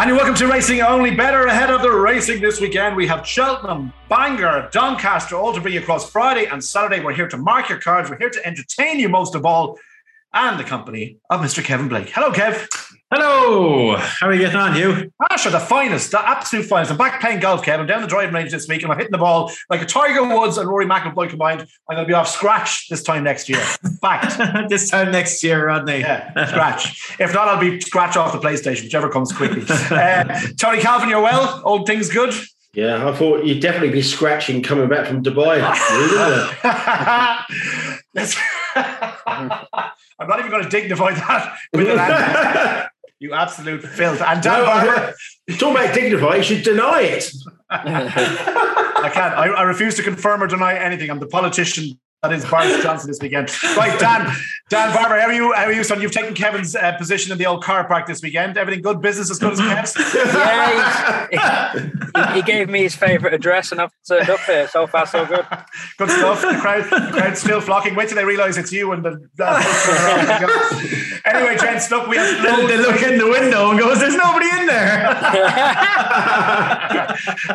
And you're welcome to Racing Only Bettor ahead of the racing this weekend. We have Cheltenham, Bangor, Doncaster, all to bring you across Friday and Saturday. We're here to mark your cards. We're here to entertain you most of all, and the company of Mr. Kevin Blake. Hello, Kev. Hello. How are you getting on, you? Ah, sure, the finest, the absolute finest. I'm back playing golf, Kevin. I'm down the driving range this week and I'm hitting the ball like a Tiger Woods and Rory McIlroy combined. I'm going to be off scratch this time next year. Fact. this time next year, Rodney. Yeah, scratch. if not, I'll be scratch off the PlayStation, whichever comes quickly. Uh, Tony Calvin, you're well? Old things good? Yeah, I thought you'd definitely be scratching coming back from Dubai. I'm not even going to dignify that with an answer. You absolute filth. And Dan no, Barber. Talking about dignify, you should deny it. I can't. I, I, refuse to confirm or deny anything. I'm the politician that is Boris Johnson this weekend. Right, Dan, Dan Barber, how are you? How are you, son? You've taken Kevin's uh, position in the old car park this weekend. Everything good? Business as good as Kev's? Yeah, he, he, gave me his favourite address, and I've turned up here. So far, so good. good stuff. The crowd, the crowd's still flocking. Wait till they realise it's you and the. Uh, anyway, gents, look, we have. They, they look in the window and goes, "There's nobody in there."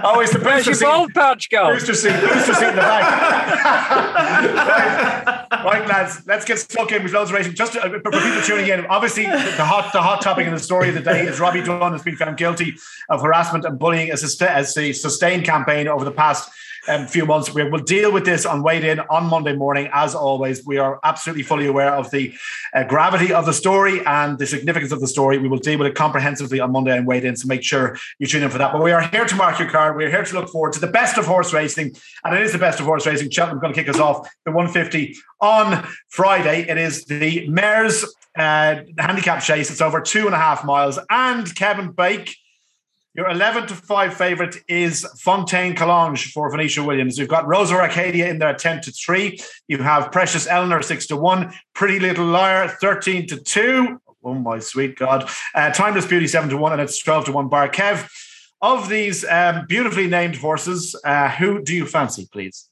Always the Where's your bald patch go? Booster seat, booster seat in the back right. right, lads, let's get stuck in with loads of racing. Just to, uh, for people tuning in, obviously the hot the hot topic in the story of the day is Robbie Dunne has been found guilty of harassment and bullying as a, as a sustained campaign over the past um, few months. We will deal with this on Weighed In on Monday morning. As always, we are absolutely fully aware of the uh, gravity of the story and the significance of the story. We will deal with it comprehensively on Monday and Weighed In, so make sure you tune in for that. But we are here to mark your card. We're here to look forward to the best of horse racing, and it is the best of horse racing. Cheltenham going to kick us off the 150 on Friday. It is the Mares uh, handicap chase. It's over two and a half miles, and Kevin Blake your 11 to 5 favourite is Fontaine Collonges for Venetia Williams. You've got Rose of Arcadia in there 10 to 3. You have Precious Eleanor 6 to 1. Pretty Little Liar 13 to 2. Oh, my sweet God. Uh, Timeless Beauty 7 to 1, and it's 12 to 1 bar. Kev, of these um, beautifully named horses, uh, who do you fancy, please?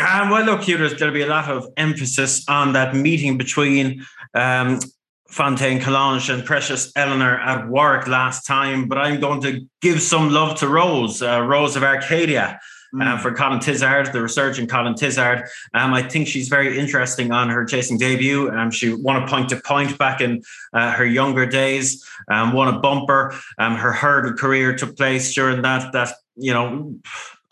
Um, well, look, Hugh, there'll be a lot of emphasis on that meeting between um, Fontaine Collonges and Precious Eleanor at Warwick last time, but I'm going to give some love to Rose, uh, Rose of Arcadia. Uh, mm. for Colin Tizzard, the resurgent Colin Tizzard. Um, I think she's very interesting on her chasing debut. Um, she won a point to point back in uh, her younger days, um, won a bumper. Um, her hurdle career took place during that that you know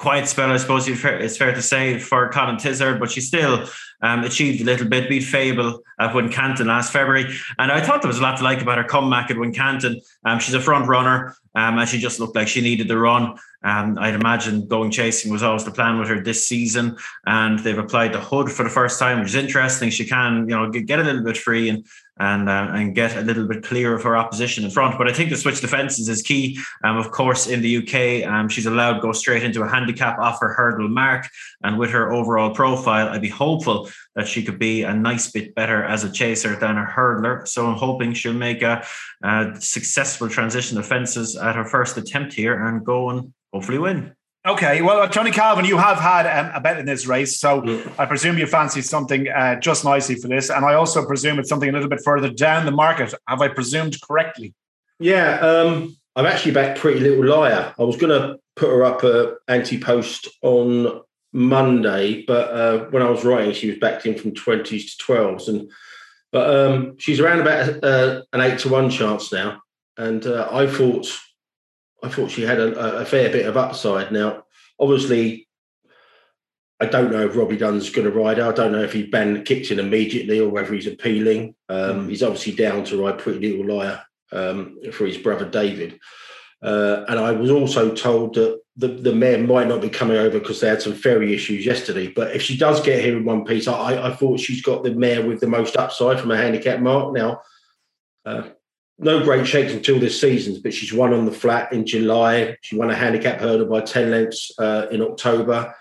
quiet spell, I suppose it's fair to say, for Colin Tizzard, but she still um, achieved a little bit, beat Fable at Wincanton last February. And I thought there was a lot to like about her comeback at Wincanton. Um, she's a front runner, um, and she just looked like she needed the run. Um, I'd imagine going chasing was always the plan with her this season, and they've applied the hood for the first time, which is interesting. She can, you know, get a little bit free and and uh, and get a little bit clear of her opposition in front. But I think the switch defences is key. Um, of course, in the UK, um, she's allowed to go straight into a handicap off her hurdle mark, and with her overall profile, I'd be hopeful that she could be a nice bit better as a chaser than a hurdler. So I'm hoping she'll make a, a successful transition of fences at her first attempt here and go and hopefully win. Okay, well, Tony Calvin, you have had um, a bet in this race, so yeah. I presume you fancy something uh, just nicely for this, and I also presume it's something a little bit further down the market. Have I presumed correctly? Yeah, um, I've actually backed Pretty Little Liar. I was going to put her up a anti-post on Monday, but uh, when I was writing, she was backed in from twenties to twelves, and but um, she's around about uh, an eight to one chance now, and uh, I thought I thought she had a, a, fair bit of upside. Now, obviously, I don't know if Robbie Dunne's going to ride. Her. I don't know if he banned kicks in immediately or whether he's appealing. Um, mm. He's obviously down to ride Pretty Little Liar um, for his brother David. Uh, and I was also told that the, the mare might not be coming over because they had some ferry issues yesterday. But if she does get here in one piece, I, I thought she's got the mare with the most upside from a handicap mark. Now, uh, no great shakes until this season, but she's won on the flat in July. She won a handicap hurdle by 10 lengths uh, in October.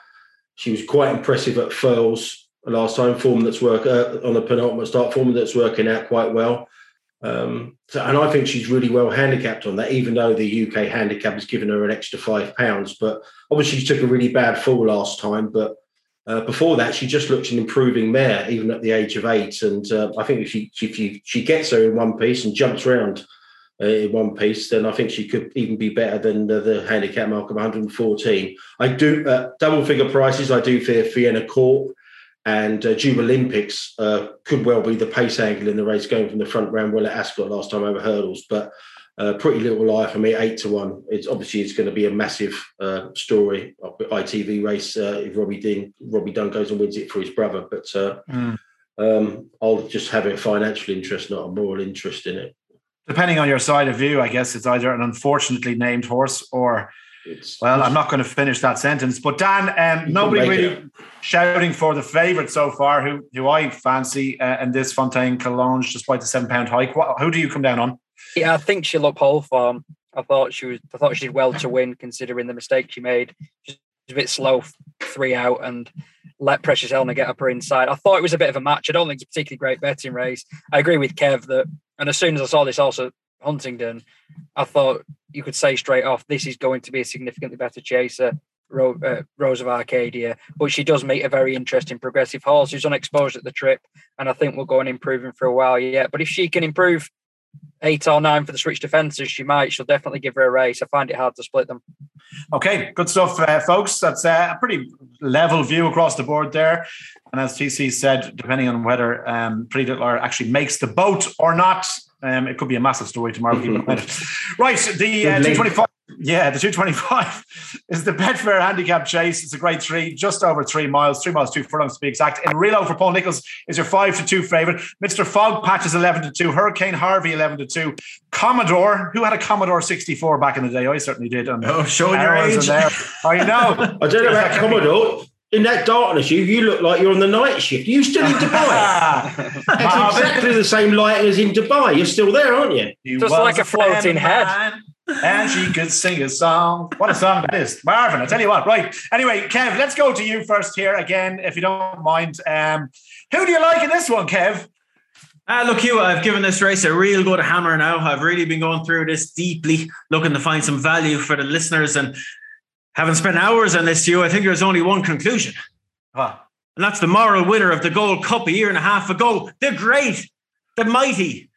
She was quite impressive at Thurles last time, form that's work uh, on the penultimate start, form that's working out quite well. Um, so, and I think she's really well handicapped on that, even though the UK handicap has given her an extra five pounds. But obviously, she took a really bad fall last time. But uh, before that, she just looked an improving mare, even at the age of eight. And uh, I think if she if she, she gets her in one piece and jumps around uh, in one piece, then I think she could even be better than the, handicap mark of 114. I do uh, double figure prices. I do fear Vienna Court and uh, Olympics uh, could well be the pace angle in the race going from the front round well at Ascot last time over hurdles, but uh, pretty little lie for me, eight to one. It's obviously it's going to be a massive uh, story, ITV race uh, if Robbie Dean, Robbie Dunne goes and wins it for his brother. But mm. um, I'll just have a financial interest, not a moral interest in it. Depending on your side of view, I guess it's either an unfortunately named horse or it's, well, I'm not going to finish that sentence. But Dan, um, nobody really it. shouting for the favourite so far, who who I fancy uh, in this Fontaine Collonges, despite the seven pound hike. What, who do you come down on? Yeah, I think she'll uphold form. I thought she was. I thought she did well to win, considering the mistake she made. She's a bit slow, three out, and let Precious Eleanor get up her inside. I thought it was a bit of a match. I don't think it's a particularly great betting race. I agree with Kev that, and as soon as I saw this also Huntingdon, I thought you could say straight off this is going to be a significantly better chaser. Uh, Rose of Arcadia, but she does meet a very interesting progressive horse who's unexposed at the trip, and I think we'll go on improving for a while yet. But if she can improve eight or nine for the switch defences, she might. She'll definitely give her a race. I find it hard to split them. Okay, good stuff, uh, folks. That's uh, a pretty level view across the board there. And as TC said, depending on whether um, Pretty Little actually makes the boat or not, um, it could be a massive story tomorrow. right, the uh, 225. Yeah, the 225 is the Betfair handicap chase. It's a great three, just over three miles, three miles, two furlongs to be exact. And Relo for Paul Nicholls is your five to two favorite. Mister Fogpatches 11 to two. Hurricane Harvey 11 to two. Commodore, who had a Commodore 64 back in the day? I certainly did. oh, showing your age. I know. I don't know about Commodore in that darkness, you you look like you're on the night shift. You still in Dubai? it's exactly the same light as in Dubai. You're still there, aren't you? you Just like a floating head. And she could sing a song. What a song that is, Marvin! I tell you what. Right. Anyway, Kev, let's go to you first here again, if you don't mind. Um, who do you like in this one, Kev? Uh, look, Hugh, I've given this race a real good hammer now. I've really been going through this deeply, looking to find some value for the listeners. And Having spent hours on this, you, I think there's only one conclusion. Huh. And that's the moral winner of the Gold Cup a year and a half ago, the great, the mighty,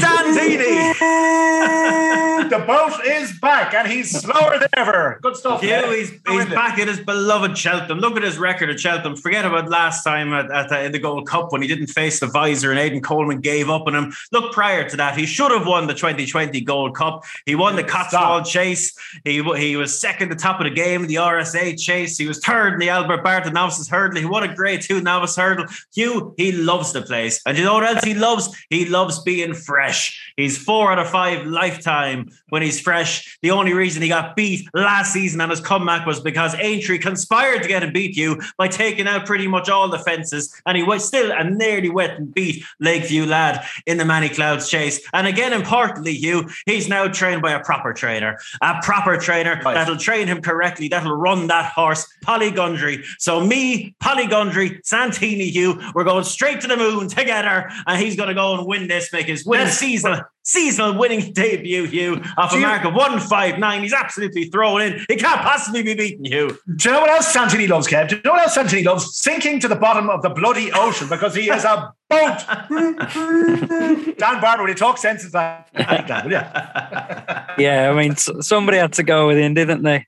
Santini. the boat is back and he's slower than ever. Good stuff. Yeah, he's, he's back at his beloved Cheltenham. Look at his record at Cheltenham. Forget about last time at, at the, in the Gold Cup when he didn't face the visor and Aidan Coleman gave up on him. Look, prior to that, he should have won the 2020 Gold Cup. He won the Cotswold Chase. He, he was second at the top of the game in the RSA Chase. He was third in the Albert Bartlett Novices Hurdle. He won a grade two novice hurdle. Hugh, he loves the place. And you know what else he loves? He loves being fresh fresh. He's four out of five lifetime when he's fresh. The only reason he got beat last season on his comeback was because Aintree conspired to get him beat you by taking out pretty much all the fences, and he was still a nearly wet and beat Lakeview lad in the Many Clouds chase. And again, importantly, Hugh, he's now trained by a proper trainer, a proper trainer right. that'll train him correctly, that'll run that horse, Polly Gundry. So me, Polly Gundry, Santini, Hugh, we're going straight to the moon together, and he's going to go and win this, make his win seasonal seasonal winning debut, Hugh, off a mark of 159. He's absolutely thrown in. He can't possibly be beaten, Hugh. Do you know what else Santini loves, Kev? Do you know what else Santini loves? Sinking to the bottom of the bloody ocean because he is a boat. Dan Barber, will you talk sense of that? yeah, I mean, somebody had to go with him, didn't they?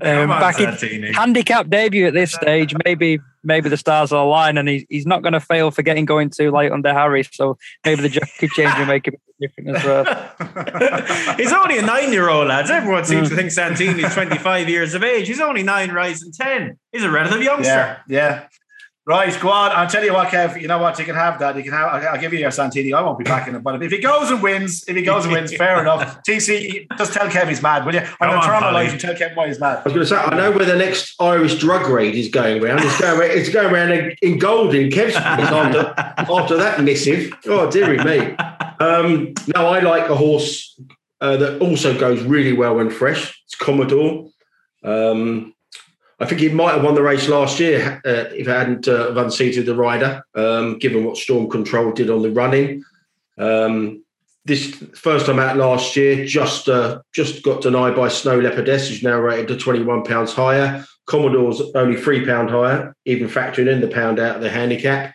Um, back in handicap debut at this stage, maybe maybe the stars are aligned, and he's he's not going to fail for getting going too late under Harry. So maybe the jockey change will make it different as well. he's only a nine-year-old, lads. Everyone seems to think Santini is 25 years of age. He's only nine rising 10. He's a relative youngster. Yeah, yeah. Right, go on. I'll tell you what, Kev. You know what? You can have that. You can have. I'll, give you your Santini. I won't be backing it, but if he goes and wins, if he goes and wins, fair enough. TC, just tell Kev he's mad, will you? I'm going to turn on my light and tell Kev why he's mad. I was going to say, I know where the next Irish drug raid is going around. It's going. Around, it's going around in, in gold in Kev's after after that missive. Oh dearie me. Um, no, I like a horse uh, that also goes really well when fresh. It's Commodore. Um, I think he might have won the race last year uh, if I hadn't uh, unseated the rider, um, given what Storm Control did on the running. Um, this first time out last year, just uh, just got denied by Snow Leopardess, who's now rated to twenty one pounds higher. Commodore's only three pound higher, even factoring in the pound out of the handicap.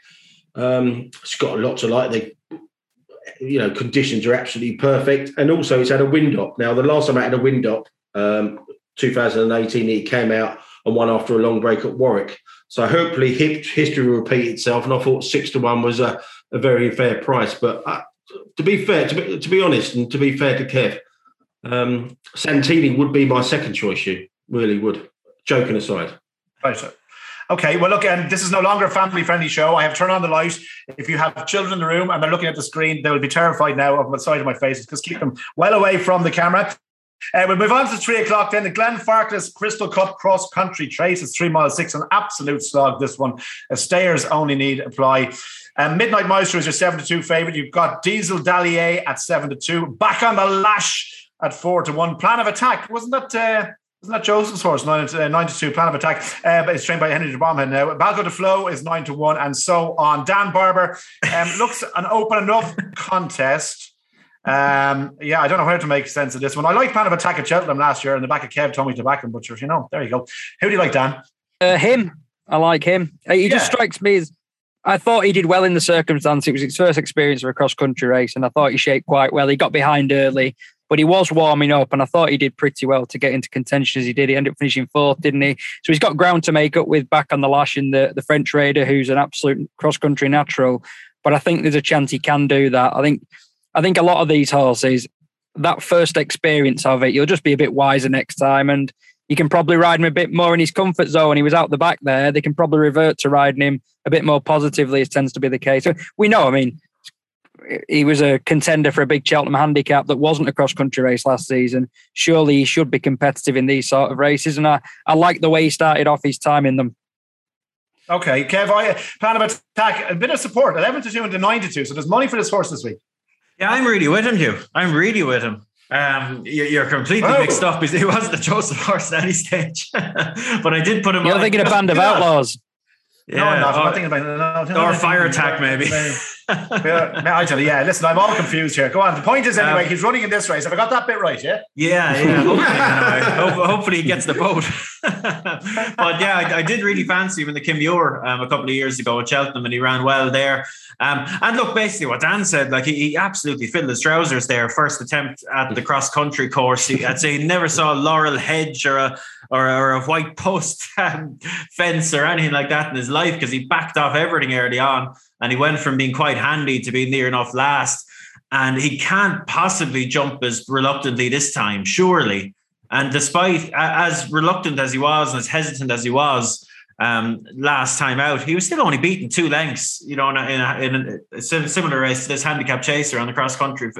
Um, it's got a lot to like. They you know, conditions are absolutely perfect. And also, it's had a wind up. Now, the last time I had a wind up, um, 2018, he came out and won after a long break at Warwick. So hopefully, history will repeat itself. And I thought six to one was a, a very fair price. But uh, to be fair, to be, to be honest, and to be fair to Kev, um, Santini would be my second choice. You really would. Joking aside. Right. Okay, well, look, and this is no longer a family friendly show. I have turned on the light. If you have children in the room and they're looking at the screen, they will be terrified now of the side of my face. Just keep them well away from the camera. Uh, we'll move on to three o'clock then. The Glen Glenfarclas Crystal Cup Cross Country Trace is three miles six, an absolute slog. This one, uh, stayers only need apply. Um, Midnight Maestro is your seven to two favorite. You've got Diesel D'Allier at seven to two. Back on the lash at four to one. Plan of attack wasn't that? Uh, isn't that Joseph's horse? Uh, nine to two. Plan of attack. Uh, but it's trained by Henry de Bromhead now. Balko des Flos is nine to one, and so on. Dan Barber um, looks an open enough contest. Um, yeah, I don't know how to make sense of this one. I like Plan of Attack at Cheltenham last year, and the back of Kev told me to back him, but you know, there you go. Who do you like, Dan? Uh, him. I like him. Uh, he yeah. just strikes me as. I thought he did well in the circumstance. It was his first experience of a cross country race, and I thought he shaped quite well. He got behind early but he was warming up and I thought he did pretty well to get into contention as he did. He ended up finishing fourth, didn't he? So he's got ground to make up with back on the lash in the, the French Raider, who's an absolute cross country natural. But I think there's a chance he can do that. I think I think a lot of these horses, that first experience of it, you'll just be a bit wiser next time. And you can probably ride him a bit more in his comfort zone. He was out the back there. They can probably revert to riding him a bit more positively, as tends to be the case. We know, I mean, he was a contender for a big Cheltenham handicap that wasn't a cross country race last season. Surely he should be competitive in these sort of races. And I, I like the way he started off his time in them. Okay, Kev, I plan of attack, a bit of support, 11 to 2 and 9 to 2. So there's money for this horse this week. Yeah, I'm really with him, Hugh. I'm really with him. Um, you're completely oh. mixed up because he wasn't the Joseph horse at any stage. but I did put him You're on. thinking of Band of Outlaws. Yeah, no, I'm not. I'm not thinking about no, or fire attack, maybe. yeah, yeah. Listen, I'm all confused here. Go on. The point is, anyway, um, he's running in this race. Have I got that bit right? Yeah. Yeah, yeah. Hopefully, hopefully he gets the boat. but yeah, I, I, did really fancy him in the Kim Muir um, a couple of years ago at Cheltenham, and he ran well there. Um, and look, basically, what Dan said, like he, he, absolutely filled his trousers there. First attempt at the cross country course. He, I'd say he never saw a laurel hedge or a or, or a white post um, fence or anything like that in his life because he backed off everything early on and he went from being quite handy to being near enough last. And he can't possibly jump as reluctantly this time, surely. And despite as reluctant as he was and as hesitant as he was um, last time out, he was still only beaten two lengths, you know, in a, in a, similar race to this handicap chaser on the cross country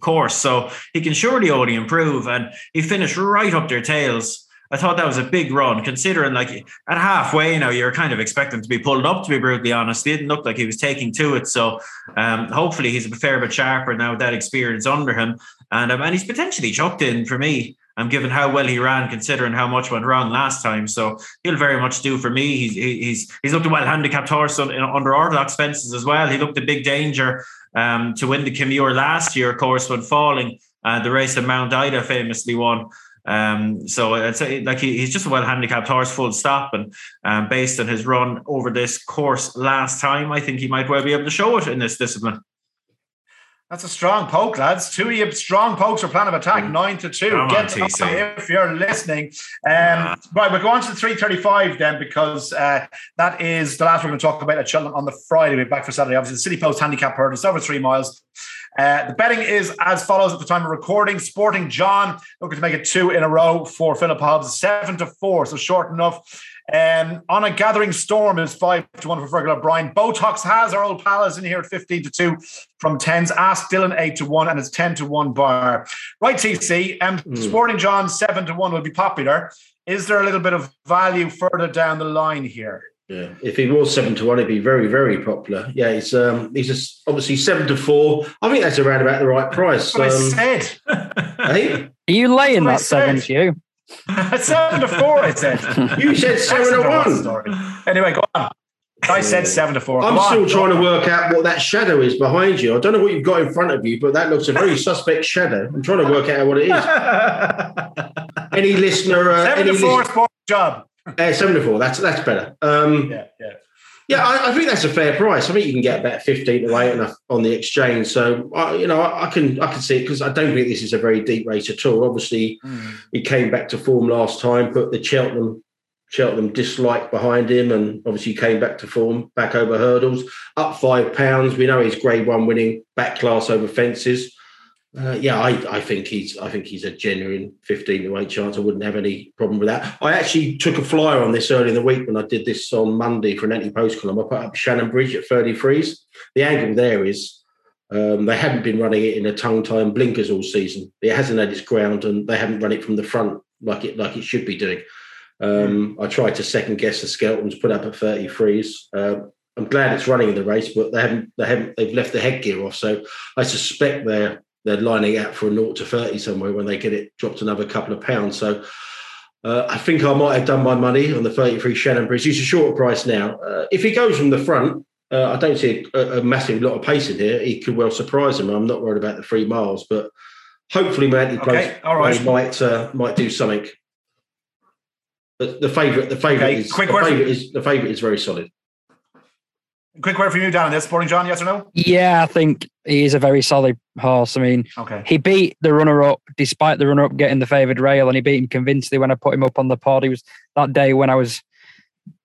course. So he can surely only improve. And he finished right up their tails. I thought that was a big run, considering like at halfway now you're kind of expecting to be pulled up. To be brutally honest, he didn't look like he was taking to it. So um, hopefully he's a fair bit sharper now with that experience under him, and um, and he's potentially chucked in for me. I'm given how well he ran, considering how much went wrong last time. So he'll very much do for me. He's he's he's looked a well handicapped horse on, under orthodox fences as well. He looked a big danger um, to win the Kim Muir last year, of course, when falling. Uh, the race of Mount Ida famously won. Um, so I'd say like he, he's just a well handicapped horse, full stop. And um, based on his run over this course last time, I think he might well be able to show it in this discipline. That's a strong poke, lads. Two of you strong pokes for plan of attack, mm. nine to two. Come Get on, if you're listening. Um, yeah. Right, we're going to the 335 then, because uh, that is the last we're going to talk about at Cheltenham on the Friday. We're back for Saturday. Obviously, the City Post handicap hurdle. It's over three miles. Uh, the betting is as follows at the time of recording. Sporting John looking to make it two in a row for Philip Hobbs, seven to four, so short enough. Um, on a gathering storm is five to one for Fergal O'Brien. Botox has our old pals in here at 15 to 2 from 10s. Ask Dylan 8 to 1 and it's 10 to 1 bar. Right, TC. Um, mm. Sporting John 7 to 1 will be popular. Is there a little bit of value further down the line here? Yeah, if he was seven to one, he'd be very, very popular. Yeah, he's um, he's just obviously seven to four. I think that's around about the right price. That's what um, I said. hey? Are you laying that seven to you? seven to four, I said. You said seven to one. Story. Anyway, go on. I said seven to four. I'm Come still on, trying to work out what that shadow is behind you. I don't know what you've got in front of you, but that looks a very suspect shadow. I'm trying to work out what it is. any listener? Uh, seven any to four, sport job. Uh, seven to four. That's that's better. Um, yeah, yeah. Yeah, I, I, think that's a fair price. I think you can get about fifteen to eight on, on the exchange. So, I, you know, I, I, can I can see it because I don't think this is a very deep race at all. Obviously, mm. he came back to form last time, but the Cheltenham Cheltenham dislike behind him, and obviously came back to form, back over hurdles, up five pounds. We know he's Grade One winning back class over fences. Uh, yeah, I, I think he's I think he's a genuine fifteen to eight chance. I wouldn't have any problem with that. I actually took a flyer on this early in the week when I did this on Monday for an anti post column. I put up Shannon Bridge at thirty threes. The angle there is um, they haven't been running it in a tongue time blinkers all season. It hasn't had its ground, and they haven't run it from the front like it like it should be doing. Um, I tried to second guess the skeletons put up at 33s. Uh, I'm glad it's running in the race, but they haven't, they haven't, they've left the headgear off. So I suspect they're they're lining out for a 0 to 30 somewhere when they get it dropped another couple of pounds. So uh, I think I might have done my money on the 33 Shannon Bridge. He's a shorter price now. Uh, if he goes from the front, uh, I don't see a, a, massive lot of pace in here. He could well surprise him. I'm not worried about the three miles, but hopefully, Manty okay, all right. might uh, might do something the favourite, the favourite okay, is quick the favourite is the favourite is very solid. Quick word from you, Dan, on this. Sporting John, yes or no? Yeah, I think he is a very solid horse. I mean, okay. he beat the runner up despite the runner up getting the favoured rail, and he beat him convincingly when I put him up on the pod. He was that day when I was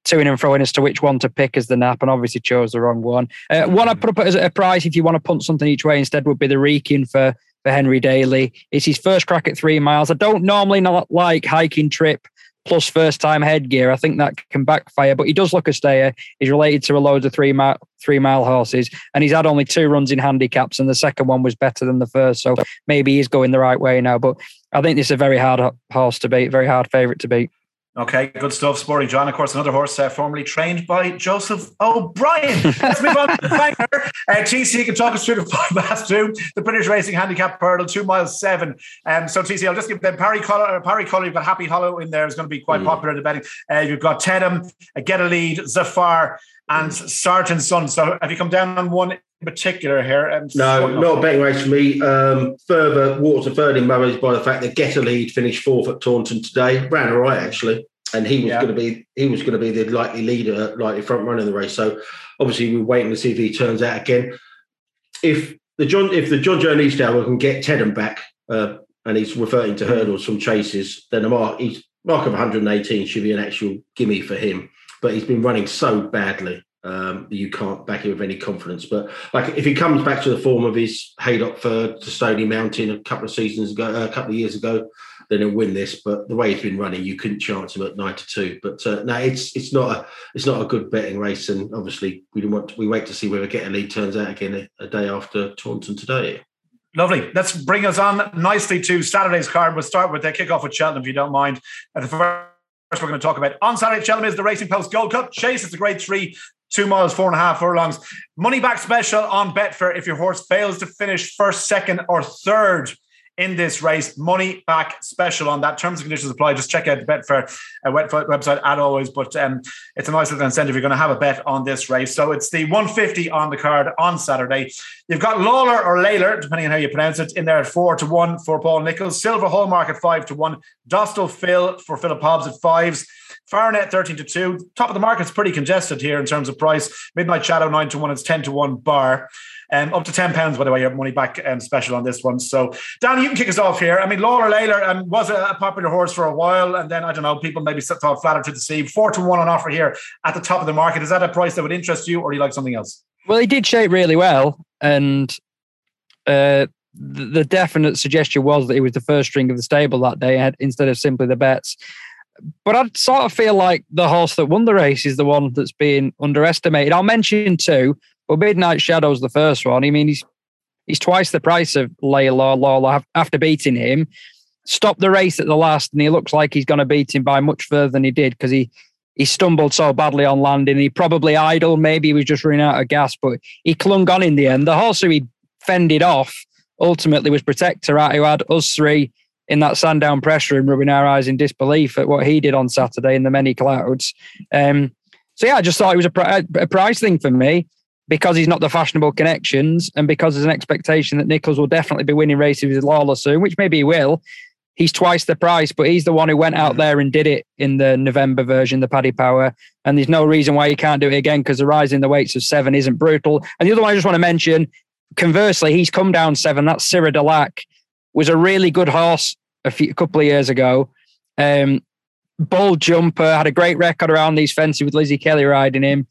toing and throwing as to which one to pick as the nap, and obviously chose the wrong one. Uh, one I put up as a price if you want to punt something each way instead would be the reeking for for Henry Daly. It's his first crack at three miles. I don't normally not like hiking trip plus first time headgear. I think that can backfire, but he does look a stayer. He's related to a load of three mile three mile horses, and he's had only two runs in handicaps, and the second one was better than the first. So maybe he's going the right way now. But I think this is a very hard horse to beat, very hard favourite to beat. Okay, good stuff. Sporting John, of course, another horse uh, formerly trained by Joseph O'Brien. Let's move on to Bangor. Uh, TC can talk us through the five past two, the British Racing Handicap Hurdle, two miles seven. Um, so, TC, I'll just give them Parry Color, uh, Parry Color, you've got Happy Hollow in there, is going to be quite mm. popular in the betting. Uh, you've got Tedham, uh, Get a Lead, Zafar, and Sergeant Son. So, have you come down on one in particular here? Um, no, not a betting race for me. Um, further, Waters are further encouraged by the fact that Get a Lead finished fourth at Taunton today. Ran all right, actually and he was yeah. going to be he was going to be the likely leader, likely front runner in the race. So obviously we're waiting to see if he turns out again. If the John if the John Joe Easthour can get Tedham back, uh, and he's referring to hurdles from chases, then the mark he's mark of 118 should be an actual gimme for him. But he's been running so badly. Um, you can't back him with any confidence. But like if he comes back to the form of his Haydock Third to Stony Mountain a couple of seasons ago, uh, a couple of years ago, then he'll win this. But the way he's been running, you couldn't chance him at nine to two. But uh, no, it's it's not a it's not a good betting race, and obviously we want to, we wait to see whether Get a Lead turns out again a, a day after Taunton today. Lovely. Let's bring us on nicely to Saturday's card. We'll start with the kickoff with Cheltenham, if you don't mind. At the first we're going to talk about on Saturday, Cheltenham is the Racing Post Gold Cup Chase. It's a grade three, two miles, four and a half furlongs. Money back special on Betfair if your horse fails to finish first, second, or third in this race. Money back special on that. Terms and conditions apply. Just check out the Betfair uh, website as always. But um, it's a nice little incentive. You're going to have a bet on this race. So it's the 150 on the card on Saturday. You've got Lawler or Layler, depending on how you pronounce it, in there at four to one for Paul Nicholls. Silver Hallmark at five to one. Dostal Phil for Philip Hobbs at fives. Farnet 13 to 2. Top of the market's pretty congested here in terms of price. Midnight Shadow 9 to 1. It's 10 to 1 bar. Um, up to ten pounds, by the way, your money back um, special on this one. So, Dan, you can kick us off here. I mean, Laura Layler um, was a, a, popular horse for a while, and then I don't know, people maybe thought flatter to the sea. Four to one on offer here at the top of the market. Is that a price that would interest you, or do you like something else? Well, he did shape really well, and uh, the, the definite suggestion was that he was the first string of the stable that day instead of simply the bets. But I'd sort of feel like the horse that won the race is the one that's being underestimated. I'll mention two. But Midnight Shadow's the first one. I mean, he's he's twice the price of Layla Lawler after beating him. Stopped the race at the last, and he looks like he's going to beat him by much further than he did because he he stumbled so badly on landing. He probably idle, maybe he was just running out of gas, but he clung on in the end. The horse who he fended off ultimately was Protektorat, right, who had us three in that Sandown pressure and rubbing our eyes in disbelief at what he did on Saturday in the many clouds. Um, so yeah, I just thought it was a, a price thing for me because he's not the fashionable connections and because there's an expectation that Nicholls will definitely be winning races with Lawler soon, which maybe he will. he's twice the price, but he's the one who went out there and did it in the November version, the Paddy Power. And there's no reason why he can't do it again because the rise in the weights of seven isn't brutal. And the other one I just want to mention, conversely, he's come down seven. That's Siruh Du Lac, was a really good horse a, few, a couple of years ago. Um, bold jumper, had a great record around these fences with Lizzie Kelly riding him.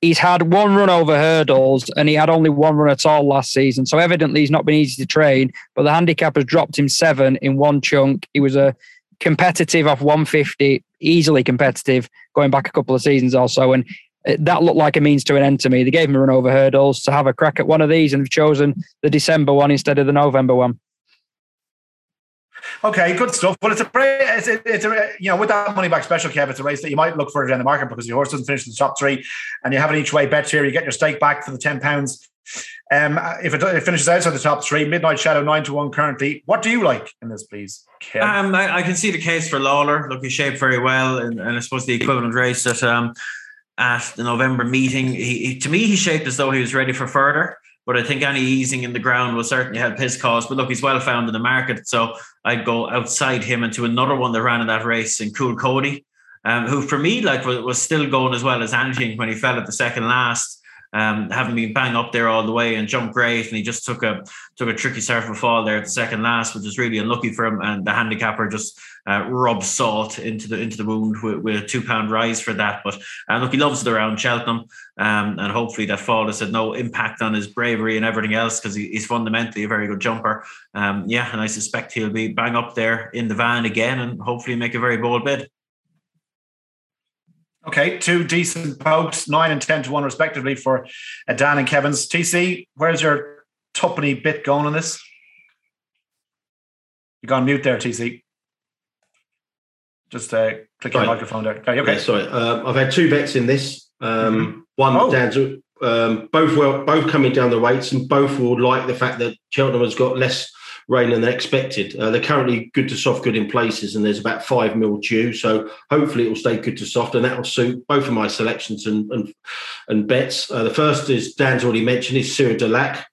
He's had one run over hurdles and he had only one run at all last season. So evidently he's not been easy to train, but the handicap has dropped him seven in one chunk. He was a competitive off 150, easily competitive going back a couple of seasons also. And that looked like a means to an end to me. They gave him a run over hurdles to have a crack at one of these and have chosen the December one instead of the November one. Okay, good stuff. Well, it's a it's a, it's a you know with that money back special, Kev, it's a race that you might look further down the market because your horse doesn't finish in the top three, and you have an each way bet here. You get your stake back for the ten pounds. Um, if it, it, finishes outside the top three, Midnight Shadow nine to one currently. What do you like in this, please? Kev? Um, I, I, can see the case for Lawler. Look, he shaped very well, and, and I suppose the equivalent race that um at the November meeting, he, he to me he shaped as though he was ready for further. But I think any easing in the ground will certainly help his cause. But look, he's well found in the market. So I'd go outside him into another one that ran in that race in Coole Cody, um, who for me like was, still going as well as anything when he fell at the second last. Um, having been bang up there all the way and jumped great, and he just took a took a tricky surfer fall there at the second last, which is really unlucky for him. And the handicapper just uh, salt into the into the wound with, with a two pound rise for that. But uh, look, he loves it around Cheltenham, um, and hopefully that fall has had no impact on his bravery and everything else because he, he's fundamentally a very good jumper. Um, yeah, and I suspect he'll be bang up there in the van again, and hopefully make a very bold bid. Okay, two decent pokes, nine and ten to one respectively for uh, Dan and Kevin's. TC, where's your tuppenny bit going on this? You gone mute there, TC. Just uh, click your microphone there. Okay, okay. Yeah, sorry, uh, I've had two bets in this. Um, mm-hmm. One oh. to um, both well, both coming down the weights, and both will like the fact that Cheltenham has got less rain than expected. Uh, they're currently good to soft, good in places, and there's about five mil due. So hopefully it will stay good to soft, and that will suit both of my selections and and, and bets. Uh, the first is Dan's already mentioned is Siruh Du Lac.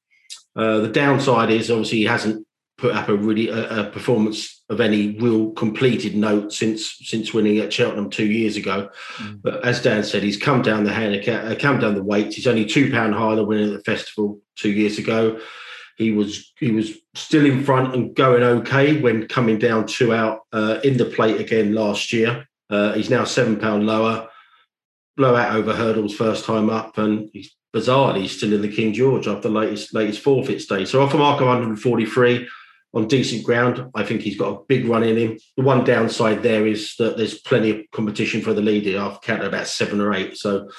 Uh, the downside is obviously he hasn't put up a really a, a, performance of any real completed note since since winning at Cheltenham two years ago. Mm. But as Dan said, he's come down the handicap, uh, come down the weights. He's only two pound higher than winning at the festival two years ago. He was he was still in front and going okay when coming down two out uh, in the plate again last year. Uh, he's now seven pound lower. Blowout over hurdles first time up, and he's bizarrely still in the King George after the latest latest forfeit stage. So off a mark of 143 on decent ground. I think he's got a big run in him. The one downside there is that there's plenty of competition for the lead leader. I've counted about seven or eight. So,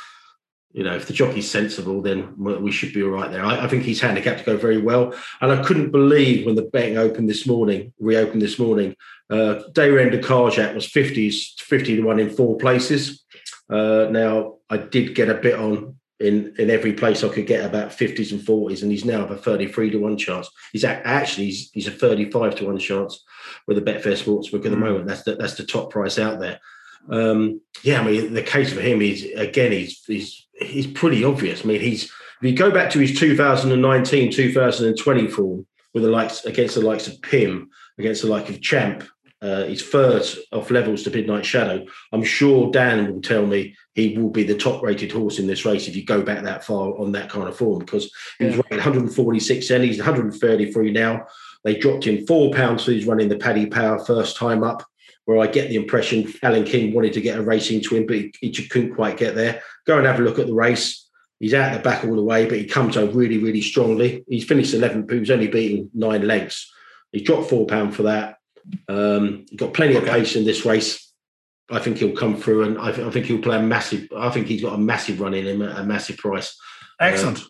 you know, if the jockey's sensible, then we should be all right there. I, I think he's handicapped to go very well. And I couldn't believe when the betting opened this morning, reopened this morning, uh, Deyrann de Carjac was 50s, 50 to 1 in four places. Uh, now, I did get a bit on in in every place I could get about 50s and 40s, and he's now of a 33 to 1 chance. He's actually he's, he's a 35 to 1 chance with the Betfair Sportsbook at the mm. moment. That's the, that's the top price out there. Um, yeah, I mean the case for him is again he's he's he's pretty obvious. I mean he's if you go back to his 2019 2020 form with the likes against the likes of Pim, against the like of Champ, uh, he's third off levels to Midnight Shadow. I'm sure Dan will tell me he will be the top rated horse in this race if you go back that far on that kind of form because he was running 146 then, he's 133 now. They dropped him four pounds for his running the Paddy Power first time up, where I get the impression Alan King wanted to get a racing twin, but he, he couldn't quite get there. Go and have a look at the race. He's out the back all the way, but he comes over really, really strongly. He's finished 11th, he was only beating nine lengths. He dropped four pound for that. Um, he's got plenty okay. of pace in this race. I think he'll come through, and I, th- I, think he'll play a massive. I think he's got a massive run in him, a massive price. Excellent. Uh,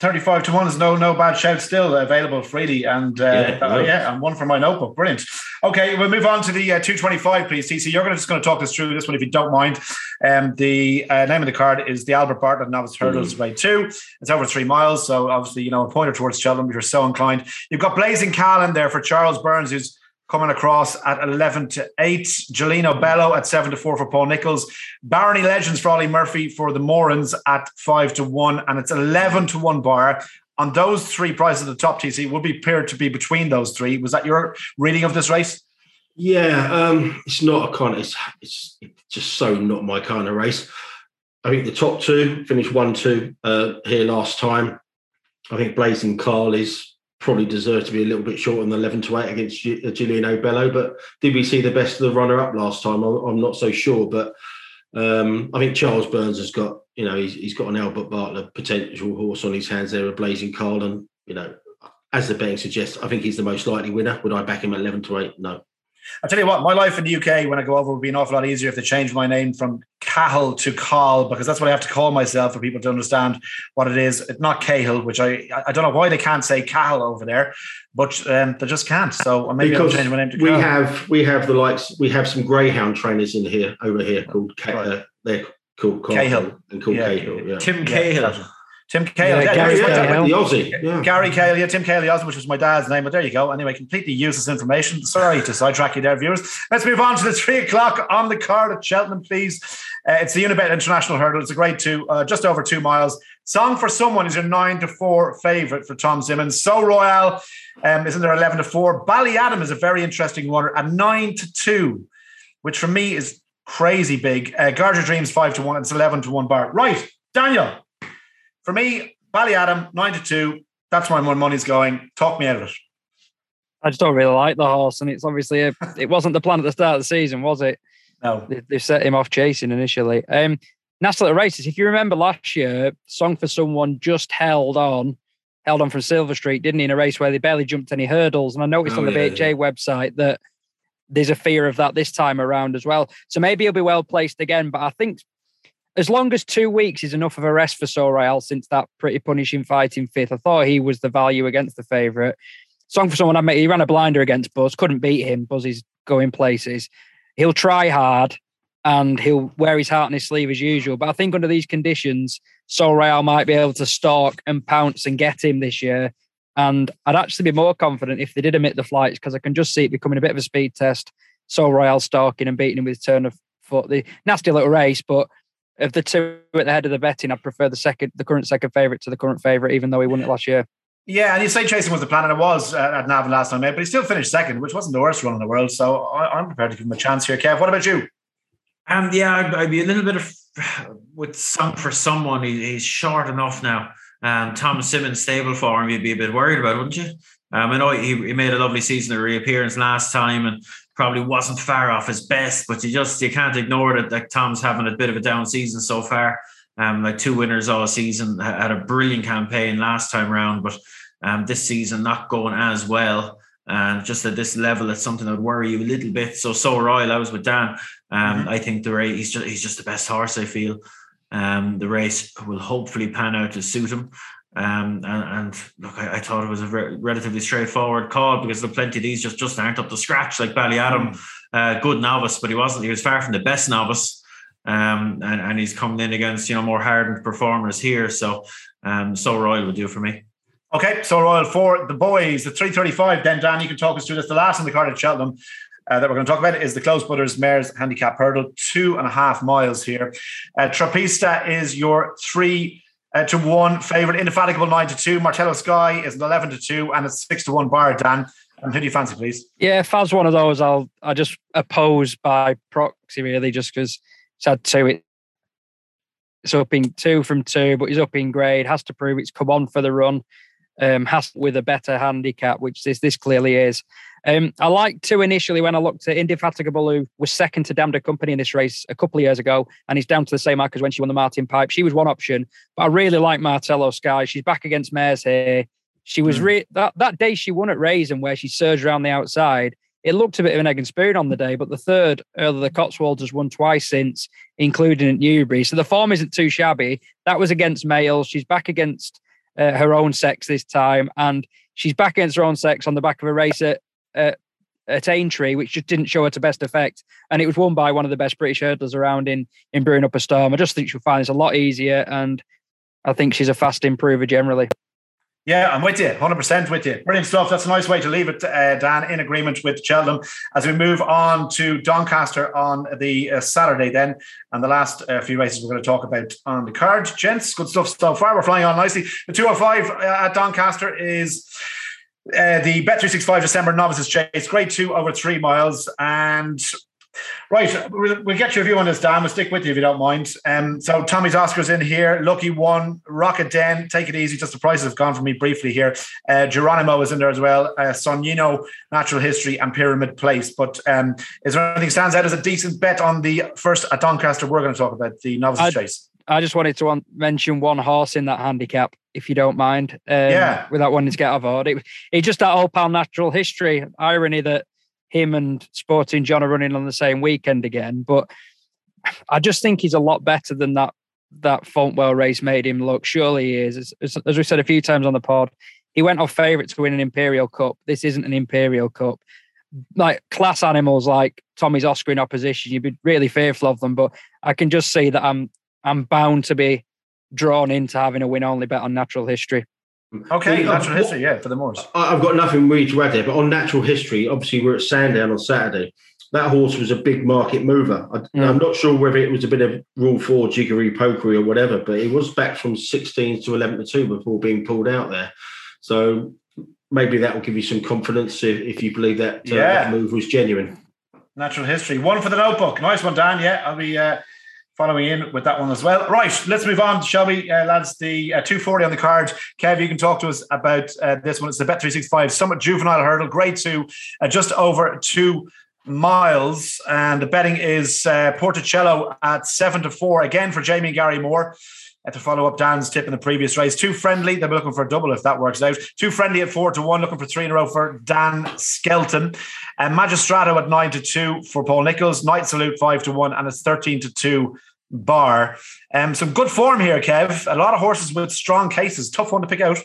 35 to 1 is no no bad shout still available freely. And uh, yeah, uh, yeah and one for my notebook. Brilliant. Okay we'll move on to the uh, 225 please. TC you're gonna, just going to talk us through this one if you don't mind. Um, the uh, name of the card is the Albert Bartlett Novice Hurdles mm. Grade 2 it's over three miles so obviously you know a pointer towards Cheltenham if you're so inclined. You've got Blazing Callan there for Charles Byrnes who's coming across at 11 to 8. Gelino Bello at 7 to 4 for Paul Nicholls. Barony Legends for Ollie Murphy for the Morans at 5 to 1. And it's 11 to 1 bar on those three prices at the top, TC, would be appear to be between those three. Was that your reading of this race? Yeah, um, it's not a kind of, it's, it's just so not my kind of race. I think the top two finished one two uh, here last time. I think Blazing Khal is probably deserved to be a little bit short on the 11 to 8 against Gelino Bello. But did we see the best of the runner up last time? I'm, not so sure. But um, I think Charles Byrnes has got, you know, he's, he's got an Albert Bartlett potential horse on his hands there, a Blazing. And, you know, as the betting suggests, I think he's the most likely winner. Would I back him at 11 to 8? No. I tell you what, my life in the UK when I go over would be an awful lot easier if they changed my name from Cahill to Call because that's what I have to call myself for people to understand what it is. It's not Cahill, which I I don't know why they can't say Cahill over there, but um, they just can't. So maybe because I'll change my name to. We have we have the likes. We have some greyhound trainers in here over here called Ca- right. uh, they're called Cahill and called yeah. Cahill. Yeah. Tim Cahill. Yeah. Tim Cahill. Yeah, Gary Cahill. The Aussie. Yeah. Gary Cahill, yeah, Tim Cahill, Aussie, which was my dad's name. But there you go. Anyway, completely useless information. Sorry to sidetrack you there, viewers. Let's move on to the three o'clock on the card at Cheltenham, please. Uh, it's the Unibet International Hurdle. It's a great two, uh, just over two miles. Song for Someone is your nine to four favourite for Tom Symonds. Sceau Royal, um, isn't there 11 to four. Ballyadam is a very interesting one at nine to two, which for me is crazy big. Uh, Garter Dreams five to one. It's 11 to one bar. Right, Daniel. For me, Ballyadam, 9 to 2. That's where my money's going. Talk me out of it. I just don't really like the horse, and it's obviously a, it wasn't the plan at the start of the season, was it? No, they, they set him off chasing initially. Um, Little Races. If you remember last year, Song for Someone just held on, held on from Silver Streak, didn't he? In a race where they barely jumped any hurdles, and I noticed oh, on the yeah, BHA yeah. website that there's a fear of that this time around as well. So maybe he'll be well placed again. But I think as long as two weeks is enough of a rest for Sceau since that pretty punishing fight in fifth, I thought he was the value against the favourite. Song for someone I met, he ran a blinder against Buzz, couldn't beat him. Buzz is going places. He'll try hard and he'll wear his heart on his sleeve as usual. But I think under these conditions, Sceau might be able to stalk and pounce and get him this year. And I'd actually be more confident if they did omit the flights because I can just see it becoming a bit of a speed test. Royal stalking and beating him with turn of foot. The nasty little race, but of the two at the head of the betting, I prefer the second, the current second favourite to the current favourite, even though he won it last year. Yeah, and you say chasing was the plan, and it was uh, at Navan last time, but he still finished second, which wasn't the worst run in the world. So I, am prepared to give him a chance here. Kev, what about you? Um, yeah, I'd, I'd be a little bit of with some for someone. He, he's short enough now. Um, Tom Symonds stable for him, you'd be a bit worried about, wouldn't you? Um, I know he, he made a lovely season of reappearance last time, and probably wasn't far off his best, but you just you can't ignore that like Tom's having a bit of a down season so far. Um, like two winners all season, had a brilliant campaign last time round, but um, this season not going as well. And just at this level, it's something that would worry you a little bit. So Sceau Royal, I was with Dan. Um, mm-hmm. I think the race he's just he's just the best horse. I feel. Um, the race will hopefully pan out to suit him. Um, and, and, look, I, I, thought it was a re- relatively straightforward call because the plenty of these just, just aren't up to scratch. Like Ballyadam, mm. uh, good novice, but he wasn't. He was far from the best novice, um, and, and he's coming in against you know more hardened performers here. So, um, Sceau Royal would do for me. Okay, Sceau Royal for the boys, the 335. Then Dan, you can talk us through this. The last in the card at Cheltenham. Uh, that we're going to talk about is the Close Brothers Mares Handicap Hurdle, two and a half miles here. Uh, Trapista is your three uh, to one favorite. Indefatigable nine to two. Martello Sky is an eleven to two, and it's six to one bar. Dan, and who do you fancy, please? Yeah, I one of those, I'll I just oppose by proxy really, just because it's had two. It, it's up in two from two, but he's up in grade. Has to prove it's come on for the run. Um, has with a better handicap, which this this clearly is. Um, I liked two initially when I looked at Indefatigable, who was second to Damned Company in this race a couple of years ago, and he's down to the same mark as when she won the Martin Pipe. She was one option, but I really like Martello Sky. She's back against Mares here. She was mm. re- that that day she won at Raisin, where she surged around the outside. It looked a bit of an egg and spoon on the day, but the third, Earl of the Cotswolds, has won twice since, including at Newbury. So the form isn't too shabby. That was against males. She's back against uh, her own sex this time, and she's back against her own sex on the back of a race at at, at Aintree, which just didn't show her to best effect. And it was won by one of the best British hurdlers around in in Brewing Up a Storm. I just think she'll find this a lot easier, and I think she's a fast improver generally. Yeah, I'm with you, 100% with you. Brilliant stuff. That's a nice way to leave it, uh, Dan, in agreement with Cheltenham. As we move on to Doncaster on the uh, Saturday, then, and the last uh, few races we're going to talk about on the card. Gents, good stuff so far. We're flying on nicely. The 205 uh, at Doncaster is. Uh, the Bet365 December Novices Chase, grade two over three miles. And Right, we'll, get your view on this, Dan. We'll stick with you if you don't mind. Um, so Tommy's Oscars in here. Lucky one, Rocket Den. Take it easy. Just the prices have gone for me briefly here. Uh, Geronimo is in there as well. Uh, Sonnino, Natural History, and Pyramid Place. But um, is there anything stands out as a decent bet on the first at Doncaster? We're going to talk about the novice I, chase. I just wanted to want, mention one horse in that handicap, if you don't mind. Um, yeah. Without wanting to get out it, it just that All Pal Natural History irony that him and Sporting John are running on the same weekend again. But I just think he's a lot better than that that Fontwell race made him look. Surely he is. As, as we said a few times on the pod, he went off favourite to win an Imperial Cup. This isn't an Imperial Cup. Like class animals like Tommy's Oscar in opposition, you'd be really fearful of them. But I can just see that I'm I'm bound to be drawn into having a win only bet on natural history. Okay, natural history, yeah, for the Moors. I've got nothing really to add there, but on natural history, obviously we're at Sandown on Saturday. That horse was a big market mover. I, am not sure whether it was a bit of rule four jiggery pokery or whatever, but it was back from 16 to 11 to 2 before being pulled out there. So maybe that will give you some confidence if, if you believe that, uh, yeah. that move was genuine. Natural history. One for the notebook. Nice one, Dan. Yeah, I'll be uh, following in with that one as well. Right, let's move on, shall we, uh, lads? The uh, 240 on the card. Kev, you can talk to us about uh, this one. It's the Bet365 Summit Juvenile Hurdle, grade two, uh, just over two miles. And the betting is uh, Porticello at seven to four, again for Jamie Gary Moore. Uh, to follow up Dan's tip in the previous race. Too friendly, they'll be looking for a double if that works out. Too friendly at four to one, looking for three in a row for Dan Skelton. And Magistrato at nine to two for Paul Nicholls. Night Salute five to one, and it's 13 to two bar. Um, some good form here, Kev. A lot of horses with strong cases. Tough one to pick out.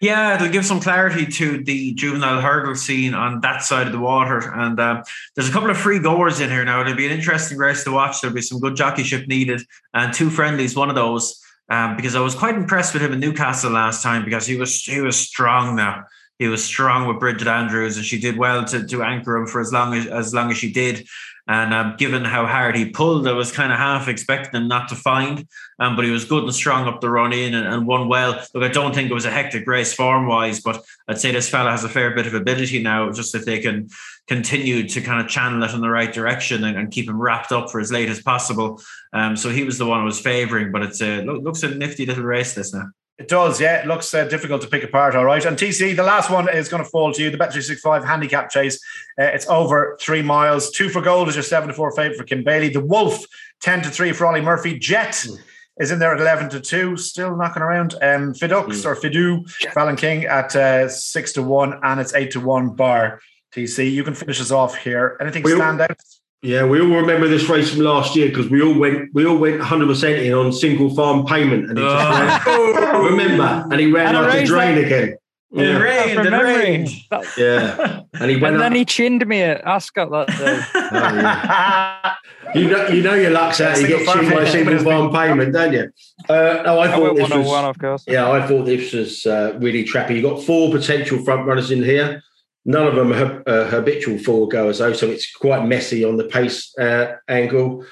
Yeah, it'll give some clarity to the juvenile hurdle scene on that side of the water. And uh, there's a couple of free goers in here now. It'll be an interesting race to watch. There'll be some good jockeyship needed, and two friendlies, one of those um, because I was quite impressed with him in Newcastle last time because he was he was strong now. He was strong with Bridget Andrews, and she did well to, to anchor him for as long as as long as she did. And um, given how hard he pulled, I was kind of half expecting him not to find. Um, but he was good and strong up the run in and, and won well. Look, I don't think it was a hectic race form wise, but I'd say this fella has a fair bit of ability now. Just if they can continue to kind of channel it in the right direction and, and keep him wrapped up for as late as possible. Um, so he was the one I was favouring. But it's a looks a nifty little race this now. It does, yeah. It looks uh, difficult to pick apart, all right. And TC, the last one is going to fall to you. The Bet365 handicap chase. Uh, it's over three miles. Two for gold is your seven to four favourite for Kim Bailey. The Wolf, 10 to three for Ollie Murphy. Jet mm. is in there at 11 to two, still knocking around. Um, Fidux mm. or Fidu, Fallon King at uh, six to one, and it's eight to one bar. TC, you can finish us off here. Anything stand out? Yeah, we all remember this race from last year because we all went we all went 100 percent in on single farm payment, and he just oh. remember, and he ran and like a drain that. again. Yeah. It rained, it rained. Yeah, and he went. And then he chinned me at Ascot that day. oh, yeah. you know, you know your luck's out. You get chinned by single farm payment, don't you? Uh, no, I thought I this was. One, of course. Yeah, I thought this was uh, really trappy. You got four potential front runners in here. None of them are uh, habitual four goers though, so it's quite messy on the pace uh, angle.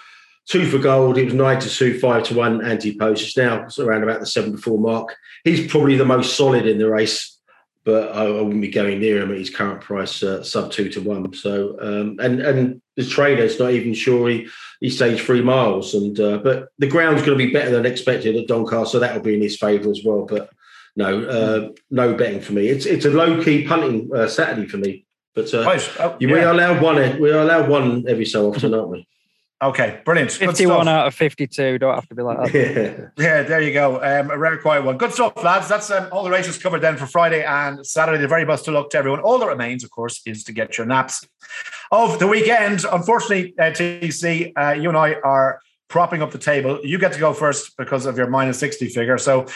Two for gold, it was nine to two, five to one anti post. It's now around about the seven to four mark. He's probably the most solid in the race, but I, I wouldn't be going near him at his current price, uh, sub two to one. So, um, and and the trainer's not even sure he he stays three miles, and uh, but the ground's going to be better than expected at Doncaster, so that will be in his favour as well. But no, uh, no betting for me. It's it's a low key punting uh, Saturday for me. But uh, oh, yeah. we are allowed one. We are allowed one every so often, aren't we? Okay, brilliant. Fifty-one out of fifty-two. Don't have to be like that. Yeah, yeah there you go. Um, a rare quiet one. Good stuff, lads. That's um, all the races covered then for Friday and Saturday. The very best of luck to everyone. All that remains, of course, is to get your naps of the weekend. Unfortunately, uh, TC, uh, you and I are propping up the table. You get to go first because of your minus sixty figure. So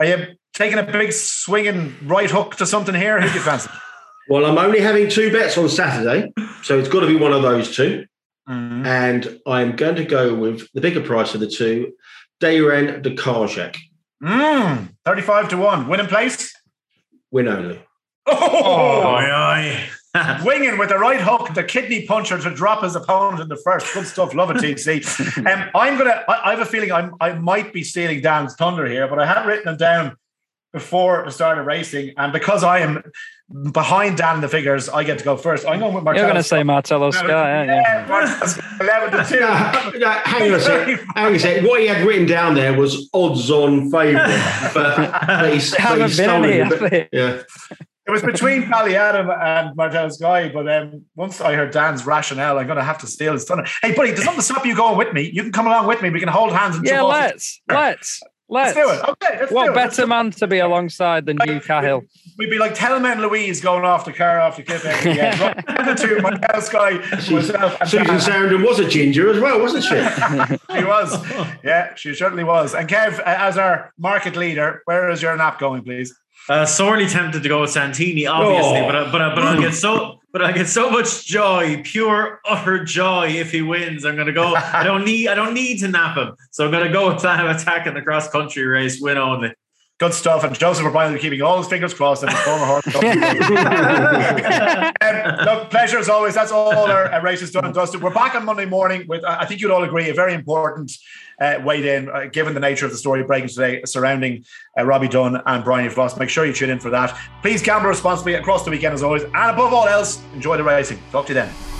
are you taking a big swinging right hook to something here? Who do you fancy? well, I'm only having two bets on Saturday, so it's got to be one of those 2 mm-hmm. And I'm going to go with the bigger price of the two, Deyrann de Carjac. Mm, 35 to 1. Winning place? win only. Oh, Oi, oi. winging with the right hook, the kidney puncher to drop his opponent in the first. Good stuff. Love it, TC. Um, I'm gonna. I, I have a feeling I'm. I might be stealing Dan's thunder here, but I have written them down before the start of racing, and because I am behind Dan in the figures, I get to go first. I'm going with Marcelo. You're going to say Martello Sky, aren't you? Yeah, eleven to two. No, no, hang on a sec. Hang on a sec. What he had written down there was odds on favourite, but, but he's, but haven't he's been stolen any, it. But- Yeah. It was between Ballyadam and Martello Sky, but um, once I heard Dan's rationale, I'm going to have to steal his thunder. Hey, buddy, there's nothing to stop you going with me. You can come along with me. We can hold hands and Yeah, jump off the- let's, let's, Let's let's. do it. Okay, let's do What it. better man to be alongside than you, Cahill? We'd be like Thelma and Louise going off the car off the cliff. every weekend. The two, Martello Sky, myself, and Susan Dan. Sarandon was a ginger as well, wasn't she? She was. Yeah, she certainly was. And Kev, uh, as our market leader, where is your nap going, please? Uh, sorely tempted to go with Santini, obviously, Oh. but I, but I, but I get so but I get so much joy, pure utter joy if he wins. I'm gonna go. I don't need I don't need to nap him, so I'm gonna go with of attack in the cross country race, win only. Good stuff. And Joseph O'Brien will be keeping all his fingers crossed and his former horse. um, look, pleasure as always. That's all our uh, races done and dusted. We're back on Monday morning with, I I think you'd all agree, a very important uh, weighed in, uh, given the nature of the story breaking today surrounding uh, Robbie Dunne and Bryony Frost. Make sure you tune in for that. Please gamble responsibly across the weekend as always. And above all else, enjoy the racing. Talk to you then.